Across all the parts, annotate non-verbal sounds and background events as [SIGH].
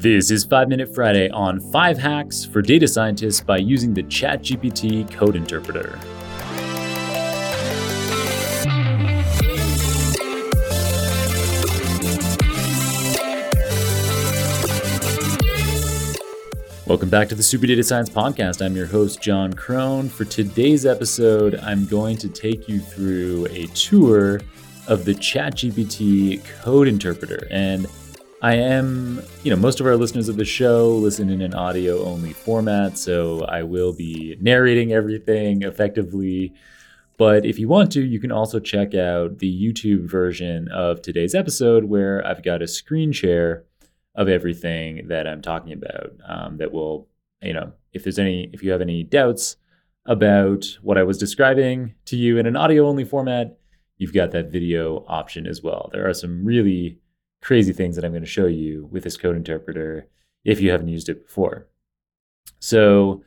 This is 5 Minute Friday on 5 hacks for data scientists by using the ChatGPT code interpreter. Welcome back to the Super Data Science Podcast. I'm your host, Jon Krohn. For today's episode, I'm going to take you through a tour of the ChatGPT code interpreter. And I am, you know, most of our listeners of the show listen in an audio only format, so I will be narrating everything effectively. But if you want to, you can also check out the YouTube version of today's episode where I've got a screen share of everything that I'm talking about um, that will, you know, if there's any, if you have any doubts about what I was describing to you in an audio only format, you've got that video option as well. There are some really crazy things that I'm going to show you with this code interpreter if you haven't used it before. So,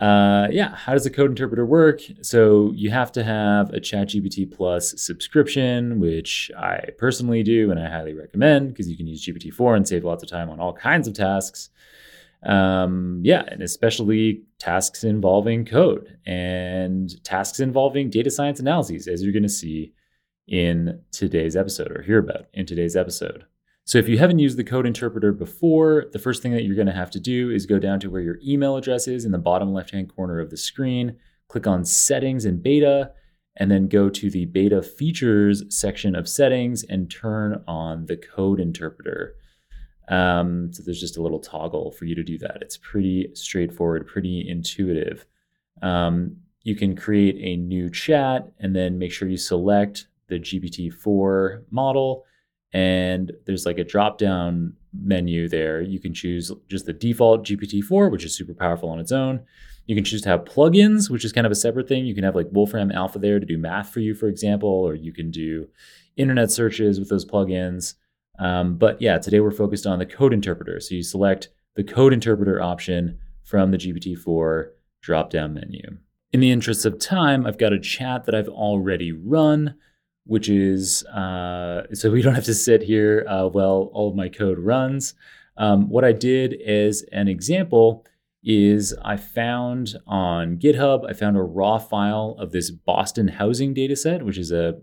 uh, yeah, how does the code interpreter work? So you have to have a ChatGPT Plus subscription, which I personally do and I highly recommend because you can use GPT-4 and save lots of time on all kinds of tasks. Um, yeah, and especially tasks involving code and tasks involving data science analyses, as you're going to see in today's episode or hear about in today's episode. So if you haven't used the code interpreter before, the first thing that you're going to have to do is go down to where your email address is in the bottom left-hand corner of the screen, click on settings and beta, and then go to the beta features section of settings and turn on the code interpreter. Um, so there's just a little toggle for you to do that. It's pretty straightforward, pretty intuitive. Um, you can create a new chat and then make sure you select the GPT-4 model. And there's like a drop down menu there. You can choose just the default GPT-4, which is super powerful on its own. You can choose to have plugins, which is kind of a separate thing. You can have like Wolfram Alpha there to do math for you, for example, or you can do internet searches with those plugins. Um, but yeah, today we're focused on the code interpreter. So you select the code interpreter option from the GPT-4 drop down menu. In the interest of time, I've got a chat that I've already run which is uh, so we don't have to sit here uh, while all of my code runs. Um, what I did as an example is I found on GitHub, I found a raw file of this Boston housing dataset, which is a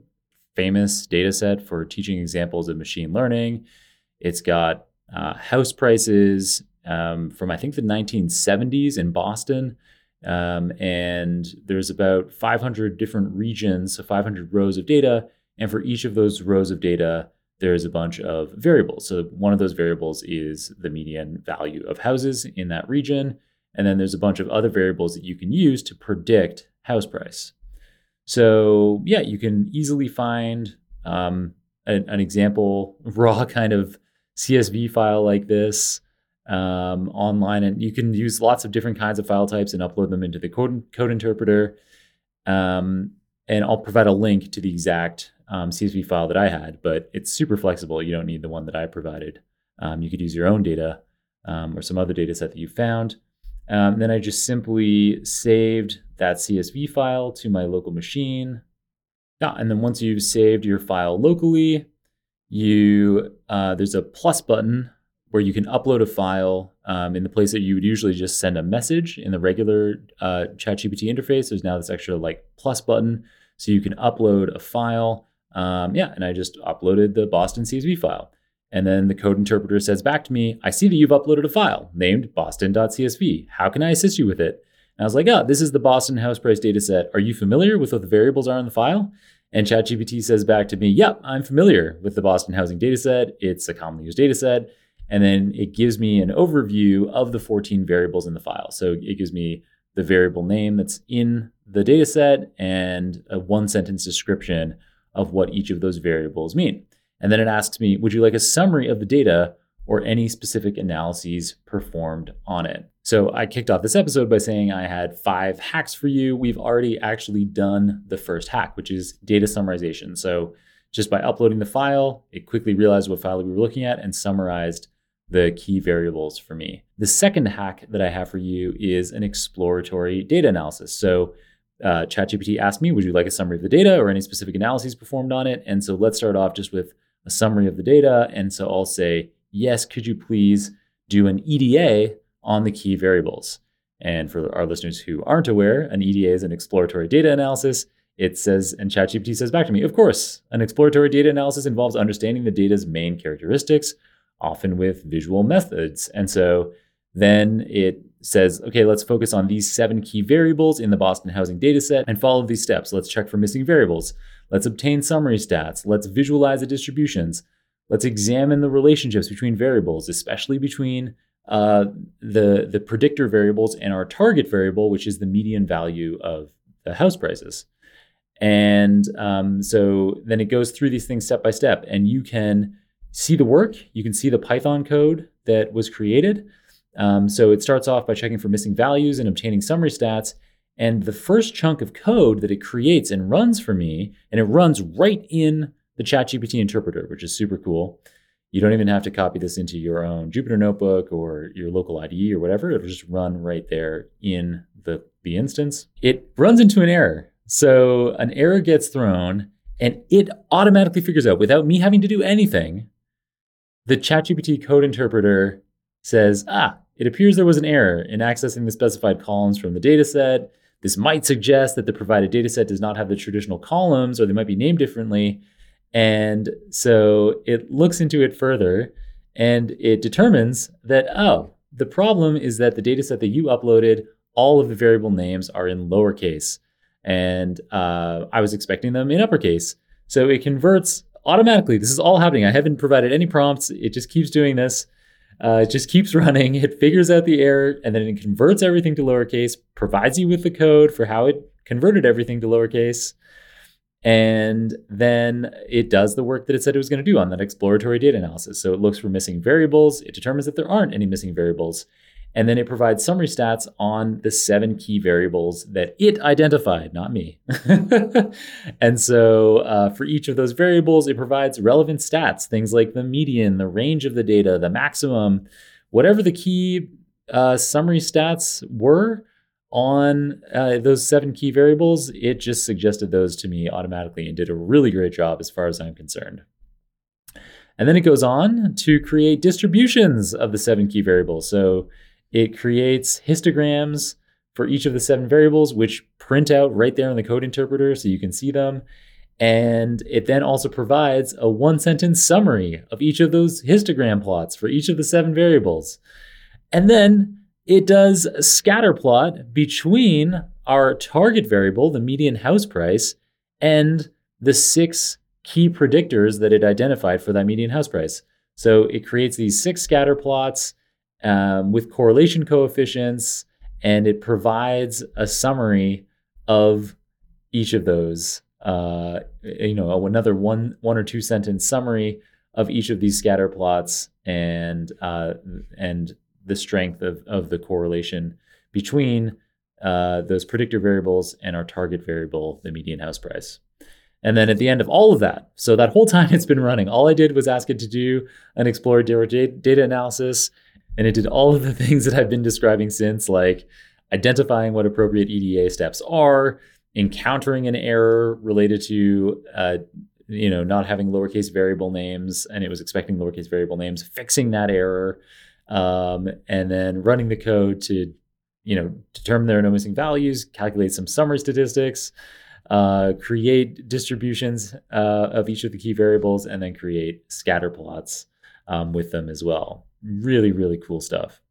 famous dataset for teaching examples of machine learning. It's got uh, house prices um, from I think the 1970s in Boston. Um, and there's about 500 different regions, so 500 rows of data. And for each of those rows of data, there's a bunch of variables. So one of those variables is the median value of houses in that region. And then there's a bunch of other variables that you can use to predict house price. So yeah, you can easily find um, an, an, example [LAUGHS] raw kind of CSV file like this um, online, and you can use lots of different kinds of file types and upload them into the code, code interpreter. Um, and I'll provide a link to the exact um, CSV file that I had, but it's super flexible. You don't need the one that I provided. Um, you could use your own data um, or some other data set that you found. Um, then I just simply saved that CSV file to my local machine. Yeah, and then once you've saved your file locally, you uh, there's a plus button where you can upload a file um, in the place that you would usually just send a message in the regular uh, ChatGPT interface. There's now this extra like plus button, so you can upload a file. Um, yeah, and I just uploaded the Boston CSV file. And then the code interpreter says back to me, I see that you've uploaded a file named boston.csv. How can I assist you with it? And I was like, oh, this is the Boston house price data set. Are you familiar with what the variables are in the file? And ChatGPT says back to me, yep, I'm familiar with the Boston housing data set. It's a commonly used data set. And then it gives me an overview of the 14 variables in the file. So it gives me the variable name that's in the data set and a one sentence description of what each of those variables mean. And then it asks me, would you like a summary of the data or any specific analyses performed on it? So I kicked off this episode by saying I had five hacks for you. We've already actually done the first hack, which is data summarization. So just by uploading the file, it quickly realized what file we were looking at and summarized the key variables for me. The second hack that I have for you is an exploratory data analysis. So uh, ChatGPT asked me, would you like a summary of the data or any specific analyses performed on it? And so let's start off just with a summary of the data. And so I'll say, yes, could you please do an EDA on the key variables. And for our listeners who aren't aware, an EDA is an exploratory data analysis. It says, and ChatGPT says back to me, of course, an exploratory data analysis involves understanding the data's main characteristics, often with visual methods. And so then it says, okay, let's focus on these seven key variables in the Boston housing dataset and follow these steps. Let's check for missing variables. Let's obtain summary stats. Let's visualize the distributions. Let's examine the relationships between variables, especially between uh, the, the predictor variables and our target variable, which is the median value of the house prices. And um, so then it goes through these things step by step, and you can see the work, you can see the Python code that was created. Um, so it starts off by checking for missing values and obtaining summary stats. And the first chunk of code that it creates and runs for me, and it runs right in the ChatGPT interpreter, which is super cool. You don't even have to copy this into your own Jupyter notebook or your local IDE or whatever. It'll just run right there in the, the instance. It runs into an error. So an error gets thrown and it automatically figures out without me having to do anything. The ChatGPT code interpreter says, ah, it appears there was an error in accessing the specified columns from the dataset. This might suggest that the provided dataset does not have the traditional columns or they might be named differently. And so it looks into it further and it determines that, oh, the problem is that the dataset that you uploaded, all of the variable names are in lowercase. And uh, I was expecting them in uppercase. So it converts automatically. This is all happening. I haven't provided any prompts. It just keeps doing this. Uh, it just keeps [LAUGHS] running. It figures out the error and then it converts everything to lowercase, provides you with the code for how it converted everything to lowercase. And then it does the work that it said it was going to do on that exploratory data analysis. So it looks for missing variables. It determines that there aren't any missing variables. And then it provides summary stats on the seven key variables that it identified, not me. [LAUGHS] and so uh, for each of those variables, it provides relevant stats, things like the median, the range of the data, the maximum, whatever the key uh, summary stats were on uh, those seven key variables, it just suggested those to me automatically and did a really great job as far as I'm concerned. And then it goes on to create distributions of the seven key variables. So it creates histograms for each of the seven variables, which print out right there in the code interpreter so you can see them. And it then also provides a one sentence summary of each of those histogram plots for each of the seven variables. And then it does a scatter plot between our target variable, the median house price, and the six key predictors that it identified for that median house price. So it creates these six scatter plots um, with correlation coefficients, and it provides a summary of each of those. Uh, you know, another one one or two sentence summary of each of these scatter plots, and uh, and the strength of of the correlation between uh, those predictor variables and our target variable, the median house price. And then at the end of all of that, so that whole time it's been running, all I did was ask it to do an exploratory data analysis and it did all of the [LAUGHS] things that I've been describing since, like identifying what appropriate EDA steps are, encountering an error related to uh, you know not having lowercase variable names, and it was expecting lowercase variable names, fixing that error, um, and then running the code to you know determine there are no missing values, calculate some summary statistics. Uh, create distributions uh, of each of the key variables and then create scatter plots um, with them as well. Really, really cool stuff.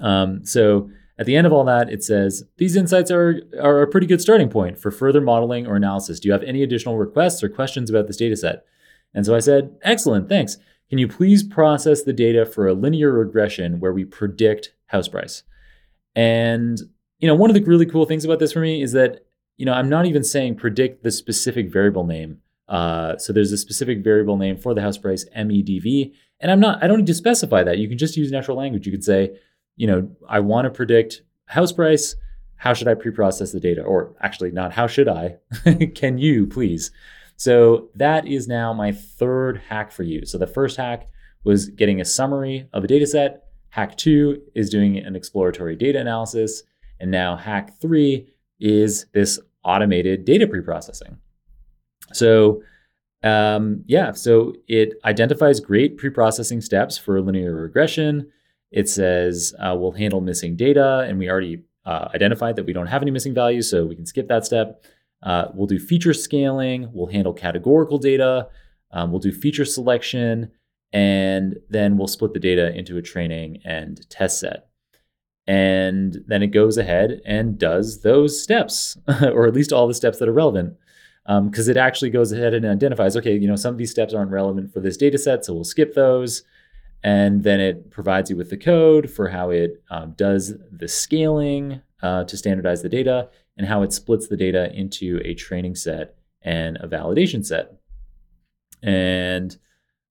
Um, so at the end of all that, it says these insights are, are a pretty good starting point for further modeling or analysis. Do you have any additional requests or questions about this data set? And so I said, excellent, thanks. Can you please process the data for a linear regression where we predict house price? And you know, one of the really cool things about this for me is that you know I'm not even saying predict the specific variable name. Uh, so there's a specific variable name for the house price, MEDV, and I'm not, I don't need to specify that. You can just use natural language. You could say, you know, I want to predict house price. How should I pre-process the data? Or actually, not how should I? [LAUGHS] can you please? So that is now my third hack for you. So the first hack was getting a summary of a data set. Hack two is doing an exploratory data analysis. And now hack three is this automated data preprocessing. So um, yeah, so it identifies great pre-processing steps for linear regression. it says uh, we'll handle missing data, and we already uh, identified that we don't have any missing values, so we can skip that step. Uh, we'll do feature scaling. We'll handle categorical data. Um, we'll do feature selection, and then we'll split the data into a training and test set. And then it goes ahead and does those steps, [LAUGHS] or at least all the steps that are relevant, because um, it actually goes ahead and identifies, okay, you know, some of these steps aren't relevant for this data set, so we'll skip those. And then it provides you with the code for how it um, does the scaling uh, to standardize the data and how it splits the data into a training set and a validation set. And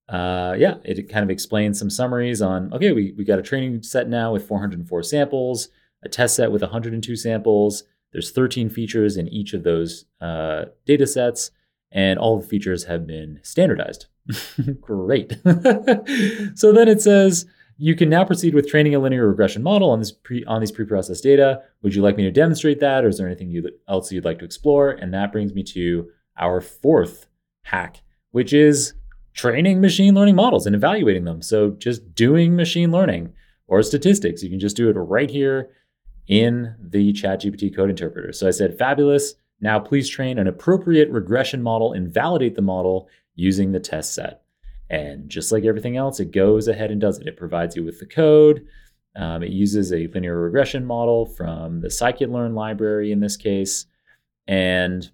uh, yeah, it kind of explains some summaries on okay, we, we got a training set now with 404 samples, a test set with 102 samples. There's 13 features in each of those uh, data sets, and all the features have been standardized. [LAUGHS] Great. [LAUGHS] so then it says, you can now proceed with training a linear regression model on this pre, on these preprocessed data. Would you like me to demonstrate that, or is there anything you, else you'd like to explore? And that brings me to our fourth hack, which is training machine learning models and evaluating them. So just doing machine learning or statistics, you can just do it right here in the ChatGPT code interpreter. So I said, fabulous. Now please train an appropriate regression model and validate the model using the test set. And just like everything else, it goes ahead and does it. It provides you with the code. Um, it uses a linear regression model from the scikit-learn library in this case, and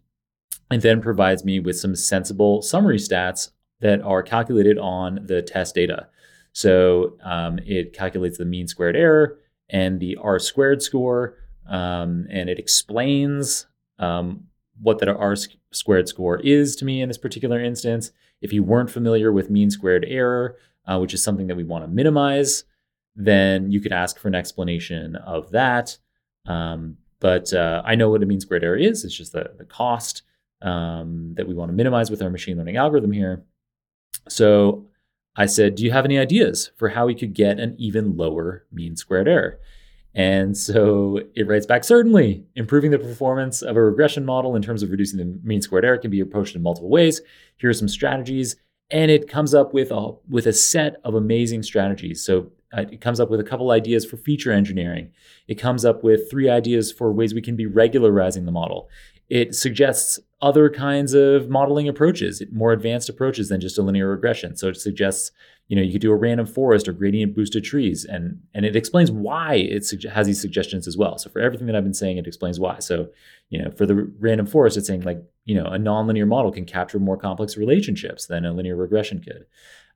it then provides me with some sensible summary stats that are calculated on the test data. So um, it calculates the mean squared error and the R squared score, um, and it explains um, what that R squared score is to me in this particular instance. If you weren't familiar with mean squared error, uh, which is something that we want to minimize, then you could ask for an explanation of that. Um, but uh, I know what a mean squared error is. It's just the, the cost um, that we want to minimize with our machine learning algorithm here. So I said, Do you have any ideas for how we could get an even lower mean squared error? And so it writes back certainly, improving the performance of a regression model in terms of reducing the mean squared error can be approached in multiple ways. Here are some strategies. And it comes up with a, with a set of amazing strategies. So uh, it comes up with a couple ideas for feature engineering. It comes up with three ideas for ways we can be regularizing the model. It suggests other kinds of modeling approaches, more advanced approaches than just a linear regression. So it suggests, you know, you could do a random forest or gradient boosted trees, and and it explains why it has these suggestions as well. So for everything that I've been saying, it explains why. So you know, for the random forest, it's saying like, you know, a nonlinear model can capture more complex relationships than a linear regression could.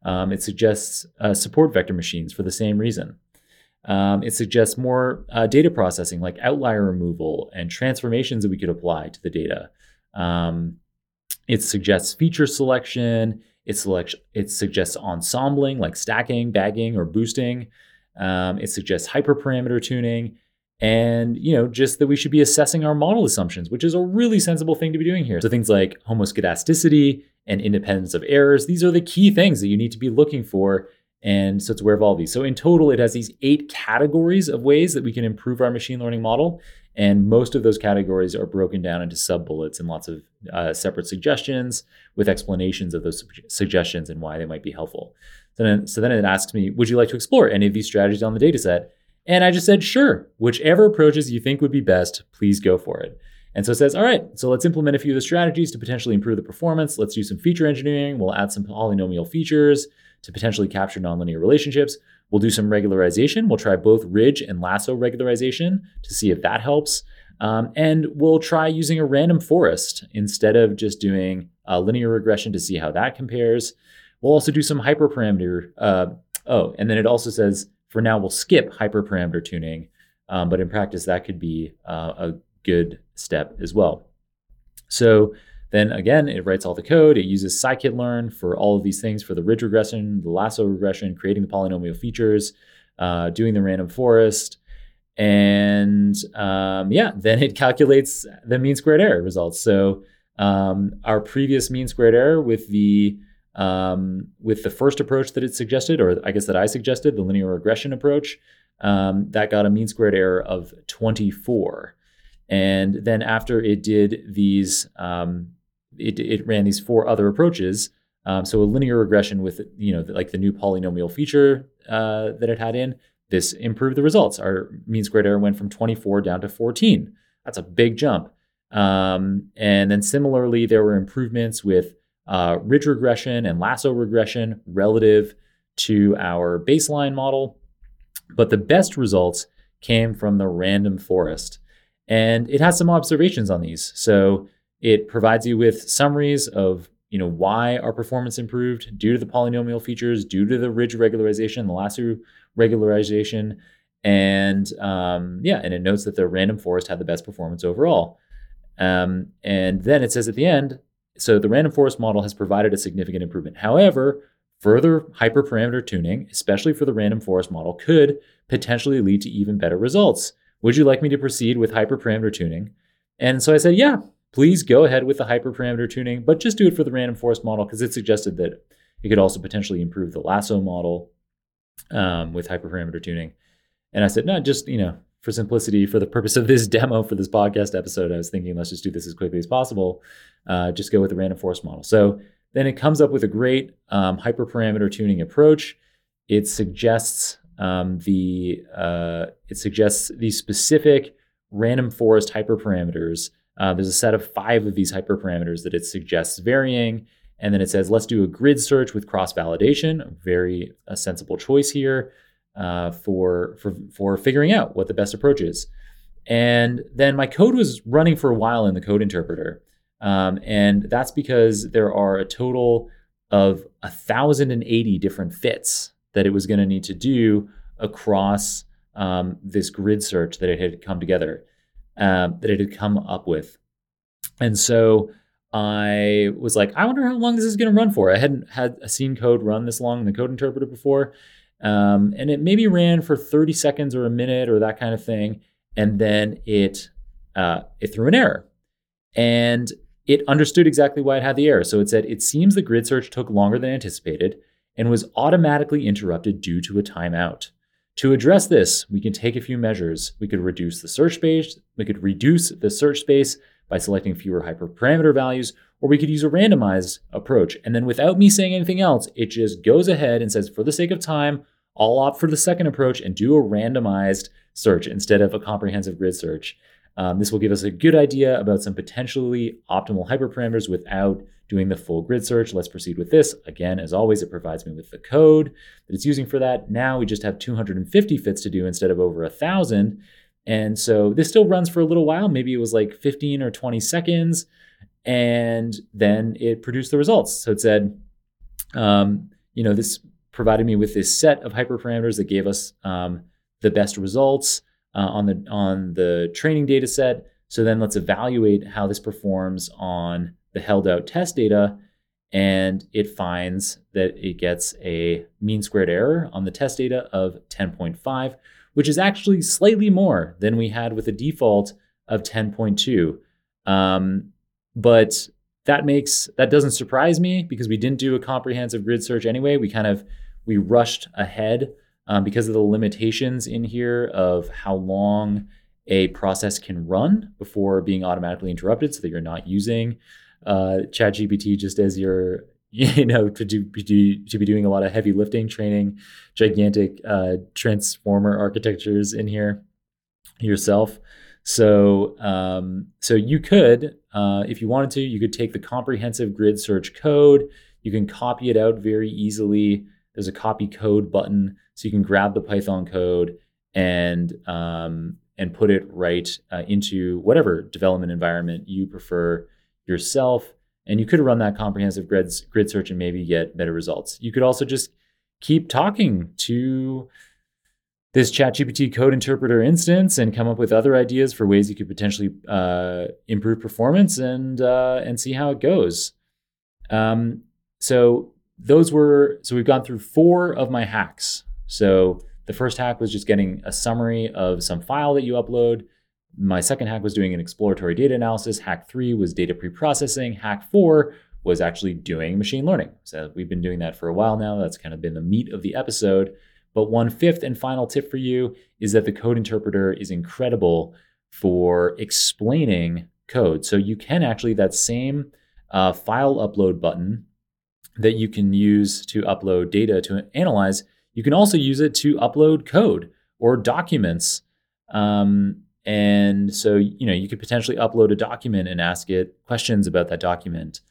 Um, it suggests uh, support vector machines for the same reason. Um, it suggests more uh, data processing, like outlier removal and transformations that we could apply to the data. Um, it suggests feature selection. It, select, it suggests ensembling, like stacking, bagging, or boosting. Um, it suggests hyperparameter tuning, and you know just that we should be assessing our model assumptions, which is a really sensible thing to be doing here. So things like homoscedasticity and independence of errors; these are the key things that you need to be looking for and so it's aware of all of these. So in total, it has these eight categories of ways that we can improve our machine learning model. And most of those categories are broken down into sub bullets and lots of uh, separate suggestions with explanations of those su- suggestions and why they might be helpful. So then, so then it asks me, would you like to explore any of these strategies on the data set? And I just said, sure, whichever approaches you think would be best, please go for it. And so it says, all right, so let's implement a few of the strategies to potentially improve the performance. Let's do some feature engineering. We'll add some polynomial features to potentially capture nonlinear relationships. We'll do some regularization. We'll try both ridge and lasso regularization to see if that helps. Um, and we'll try using a random forest instead of just doing a linear regression to see how that compares. We'll also do some hyperparameter. Uh, oh, and then it also says for now we'll skip hyperparameter tuning, um, but in practice that could be uh, a good step as well. So then again, it writes all the code. It uses scikit-learn for all of these things for the ridge regression, the lasso regression, creating the polynomial features, uh, doing the random forest. And um, yeah, then it calculates the mean squared error results. So um, our previous mean squared error with the um, with the first approach that it suggested, or I guess that I suggested, the linear regression approach, um, that got a mean squared error of 24. And then after it did these um, it, it ran these four other approaches. Um, so a linear regression with you know like the new polynomial feature uh, that it had in this improved the results. Our mean squared error went from 24 down to 14. That's a big jump. Um, and then similarly, there were improvements with uh, ridge regression and lasso regression relative to our baseline model. But the best results came from the random forest. And it has some observations on these. So it provides you with summaries of you know why our performance improved due to the polynomial features, due to the ridge regularization, the lasso regularization, and um, yeah, and it notes that the random forest had the best performance overall. Um, and then it says at the end, so the random forest model has provided a significant improvement. However, further hyperparameter tuning, especially for the random forest model, could potentially lead to even better results. Would you like me to proceed with hyperparameter tuning? And so I said, yeah, please go ahead with the hyperparameter tuning, but just do it for the random forest model because it suggested that it could also potentially improve the lasso model um, with hyperparameter tuning. And I said, no, just, you know, for simplicity, for the purpose of this [LAUGHS] demo, for this podcast episode, I was thinking, let's just do this as quickly as possible. Uh, just go with the random forest model. So then it comes up with a great um, hyperparameter tuning approach. It suggests um, the uh, it suggests these specific random forest hyperparameters. Uh, there's a set of five of these hyperparameters that it suggests varying, and then it says let's do a grid search with cross validation. Very a sensible choice here uh, for for for figuring out what the best approach is. And then my code was running for a while in the code interpreter. Um, and that's because there are a total of 1,080 different fits that it was going to need to do across um, this grid search that it had come together, um, that it had come up with. And so I was like, I wonder how long this is going to run for. I hadn't had a scene code run this long in the code interpreter before. Um, and it maybe ran for 30 seconds or a minute or that kind of thing. And then it, uh, it threw an error. And it understood exactly why it had the error. So it said, it seems the grid search took longer than anticipated and was automatically interrupted due to a timeout. To address this, we can take a few measures. We could reduce the search space, we could reduce the search space by selecting fewer hyperparameter values, or we could use a randomized approach. And then without me saying anything else, it just goes ahead and says, for the sake of time, I'll opt for the second approach and do a randomized search instead of a comprehensive grid search. Um, this will give us a good idea about some potentially optimal hyperparameters without doing the full grid search. Let's proceed with this. Again, as always, it provides me with the code that it's using for that. Now we just have 250 fits to do instead of over a thousand. And so this still runs for a little while. Maybe it was like 15 or 20 seconds. And then it produced the results. So it said, um, you know, this provided me with this set of hyperparameters that gave us um, the best results uh, on the on the training data set. So then let's evaluate how this performs on the held out test data. And it finds that it gets a mean squared error on the test data of 10.5, which is actually slightly more than we had with a default of 10.2. Um, but that makes that doesn't surprise me because we didn't do a comprehensive grid search anyway. We kind of we rushed ahead um, because of the limitations in here of how long a process can run before being automatically interrupted so that you're not using uh, ChatGPT just as you're, [LAUGHS] you know, to, do, to be doing a lot of heavy lifting, training gigantic uh, transformer architectures in here yourself. So, um, so you could, uh, if you wanted to, you could take the comprehensive grid search code. You can copy it out very easily. There's a copy code button so you can grab the Python code and um, and put it right uh, into whatever development environment you prefer yourself. And you could run that comprehensive grid, grid search and maybe get better results. You could also just keep talking to this ChatGPT code interpreter instance and come up with other ideas for ways you could potentially uh, improve performance and uh, and see how it goes. Um, so those were so we've gone through four of my hacks so the first hack was just getting a summary of some file that you upload. My second hack was doing an exploratory data analysis. Hack three was data preprocessing. Hack four was actually doing machine learning. So we've been doing that for a while now. That's kind of been the meat of the episode. But one fifth and final tip for you is that the code interpreter is incredible for explaining code. So you can actually, that same uh, file upload button that you can use to upload data to analyze you can also use it to upload code. or documents. Um, and so, you know, you could potentially upload a document and ask it questions about that document,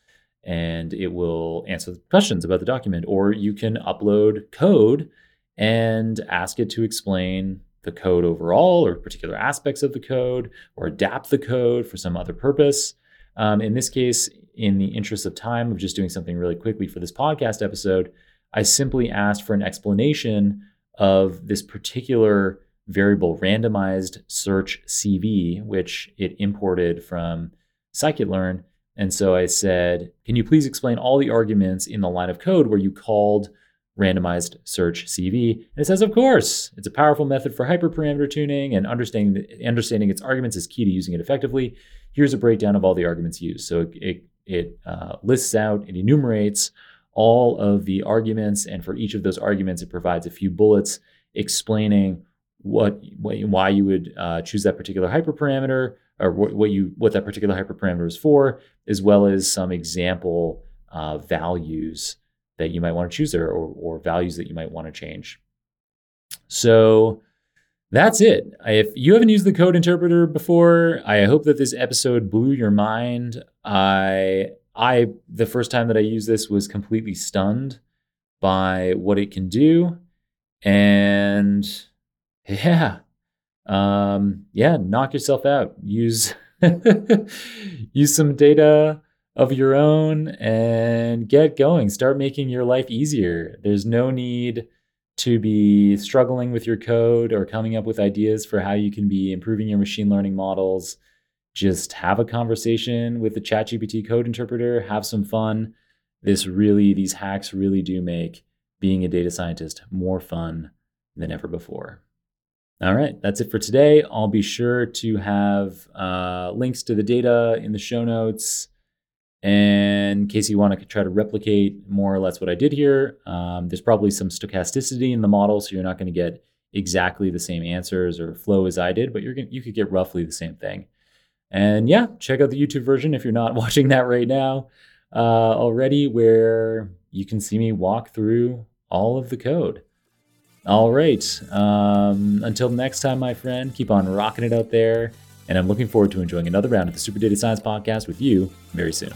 and it will answer the questions about the document. Or you can upload code and ask it to explain the code overall or particular aspects of the code or adapt the code for some other purpose. Um, in this case, in the interest of time of just doing something really quickly for this podcast episode, I simply asked for an explanation of this particular variable randomized search CV, which it imported from scikit-learn. And so I said, can you please explain all the arguments in the line of code where you called randomized search CV? And it says, of course, it's a powerful method for hyperparameter tuning and understanding, understanding its arguments is key to using it effectively. Here's a breakdown of all the arguments used. So it, it, uh, lists out, it enumerates all of the arguments. And for each of those arguments, it provides a few bullets explaining what, why you would uh, choose that particular hyperparameter or what, what you what that particular hyperparameter is for, as well as some example uh, values that you might want to choose there or, or values that you might want to change. So that's it. If you haven't used the code interpreter before, I hope that this episode blew your mind. I I the first time that I used this was completely stunned by what it can do. And [LAUGHS] yeah. Um, yeah, knock yourself out. Use [LAUGHS] use some data of your own and get going. Start making your life easier. There's no need to be struggling with your code or coming up with ideas for how you can be improving your machine learning models. Just have a conversation with the ChatGPT code interpreter, have some fun. This really, these hacks really do make being a data scientist more fun than ever before. All right, that's it for today. I'll be sure to have uh, links to the data in the show notes. And in case you want to try to replicate more or less what I did here, um, there's probably some stochasticity in the model, so you're not going to get exactly the same answers or flow as I did, but you're gonna, you could get roughly the same thing. And yeah, check out the YouTube version if you're not [LAUGHS] watching that right now uh, already, where you can see me walk through all of the code. All right. Um, until next time, my friend, keep on rocking it out there. And I'm looking forward to enjoying another round of the Super Data Science Podcast with you very soon.